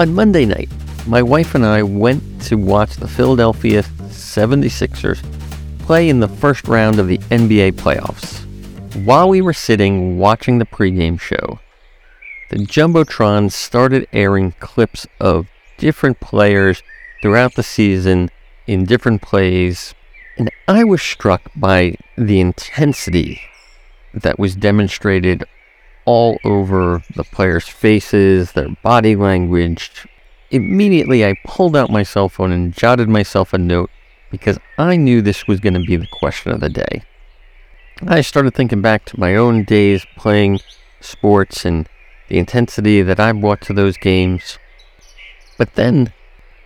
On Monday night, my wife and I went to watch the Philadelphia 76ers play in the first round of the NBA playoffs. While we were sitting watching the pregame show, the Jumbotron started airing clips of different players throughout the season in different plays, and I was struck by the intensity that was demonstrated all over the players' faces, their body language. Immediately, I pulled out my cell phone and jotted myself a note because I knew this was going to be the question of the day. I started thinking back to my own days playing sports and the intensity that I brought to those games. But then,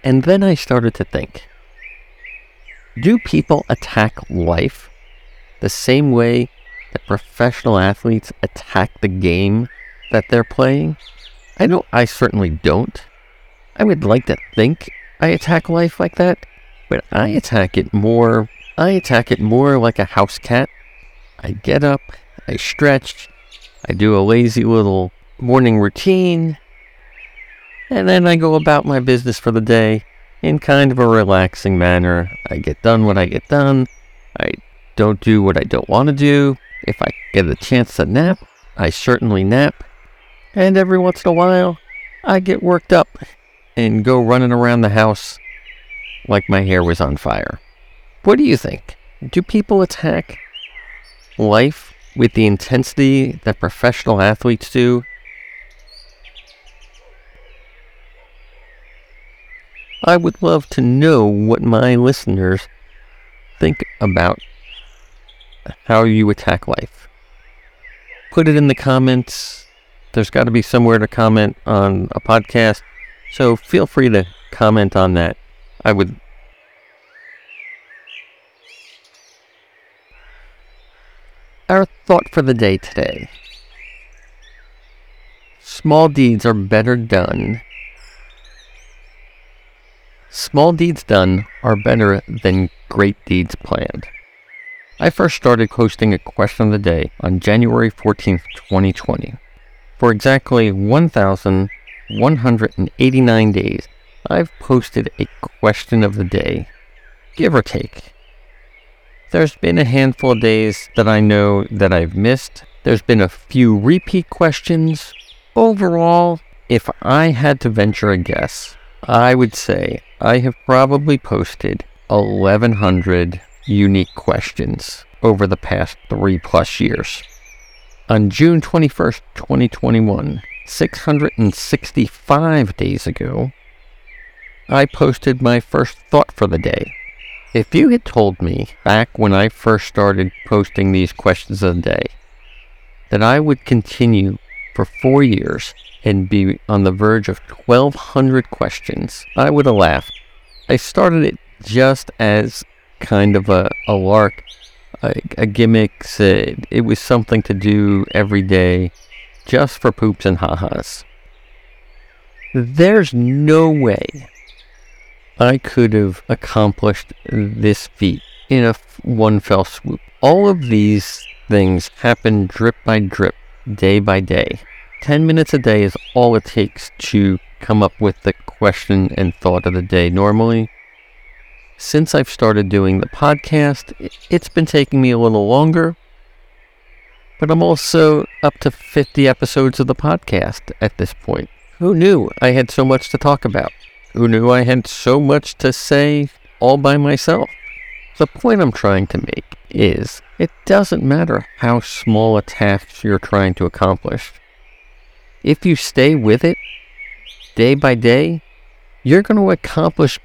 and then I started to think do people attack life the same way that professional athletes attack the game that they're playing? I don't, I certainly don't. I would like to think I attack life like that, but I attack it more, I attack it more like a house cat. I get up, I stretch, I do a lazy little morning routine, and then I go about my business for the day in kind of a relaxing manner. I get done what I get done. I don't do what I don't want to do. If I get a chance to nap, I certainly nap. And every once in a while, I get worked up and go running around the house like my hair was on fire. What do you think? Do people attack life with the intensity that professional athletes do? I would love to know what my listeners think about how you attack life. Put it in the comments. There's got to be somewhere to comment on a podcast. So feel free to comment on that. I would. Our thought for the day today small deeds are better done. Small deeds done are better than great deeds planned. I first started posting a question of the day on January 14th, 2020. For exactly 1,189 days, I've posted a question of the day, give or take. There's been a handful of days that I know that I've missed. There's been a few repeat questions. Overall, if I had to venture a guess, I would say I have probably posted 1,100 unique questions over the past three plus years. On June 21st, 2021, 665 days ago, I posted my first thought for the day. If you had told me back when I first started posting these questions of the day that I would continue for four years and be on the verge of 1,200 questions, I would have laughed. I started it just as kind of a, a lark, a, a gimmick. It, it was something to do every day just for poops and ha-has. There's no way I could have accomplished this feat in a one fell swoop. All of these things happen drip by drip, day by day. 10 minutes a day is all it takes to come up with the question and thought of the day. Normally, since I've started doing the podcast, it's been taking me a little longer, but I'm also up to 50 episodes of the podcast at this point. Who knew I had so much to talk about? Who knew I had so much to say all by myself? The point I'm trying to make is it doesn't matter how small a task you're trying to accomplish. If you stay with it day by day, you're going to accomplish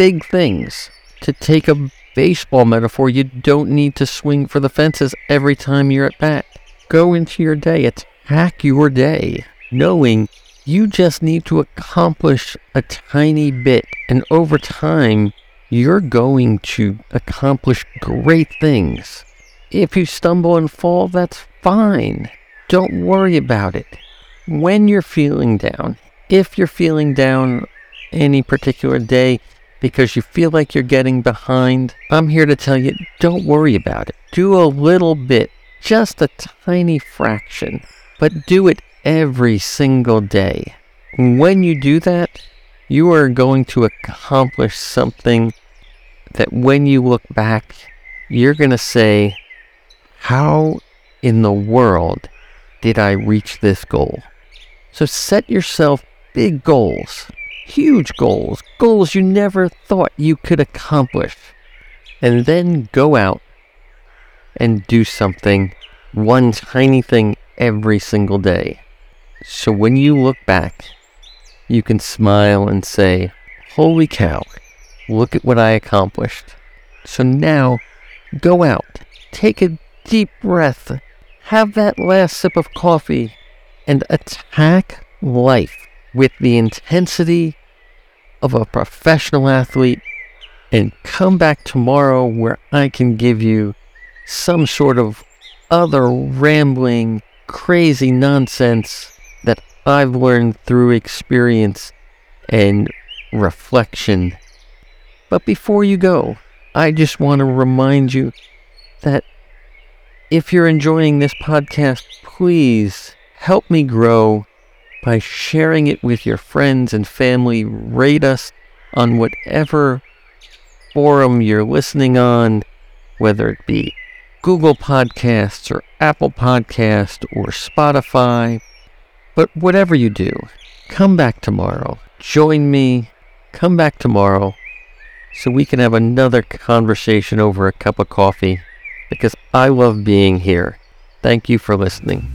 big things. To take a baseball metaphor, you don't need to swing for the fences every time you're at bat. Go into your day, attack your day, knowing you just need to accomplish a tiny bit. And over time, you're going to accomplish great things. If you stumble and fall, that's fine. Don't worry about it. When you're feeling down, if you're feeling down any particular day because you feel like you're getting behind, I'm here to tell you don't worry about it. Do a little bit, just a tiny fraction, but do it every single day. when you do that, you are going to accomplish something that when you look back, you're going to say, How in the world did I reach this goal? So set yourself big goals, huge goals, goals you never thought you could accomplish, and then go out and do something, one tiny thing every single day. So when you look back, you can smile and say, Holy cow, look at what I accomplished. So now, go out, take a deep breath, have that last sip of coffee, and attack life with the intensity of a professional athlete and come back tomorrow where I can give you some sort of other rambling, crazy nonsense that I've learned through experience and reflection. But before you go, I just want to remind you that if you're enjoying this podcast, please help me grow by sharing it with your friends and family. Rate us on whatever forum you're listening on, whether it be Google Podcasts or Apple Podcast or Spotify. But whatever you do, come back tomorrow. Join me. Come back tomorrow so we can have another conversation over a cup of coffee because I love being here. Thank you for listening.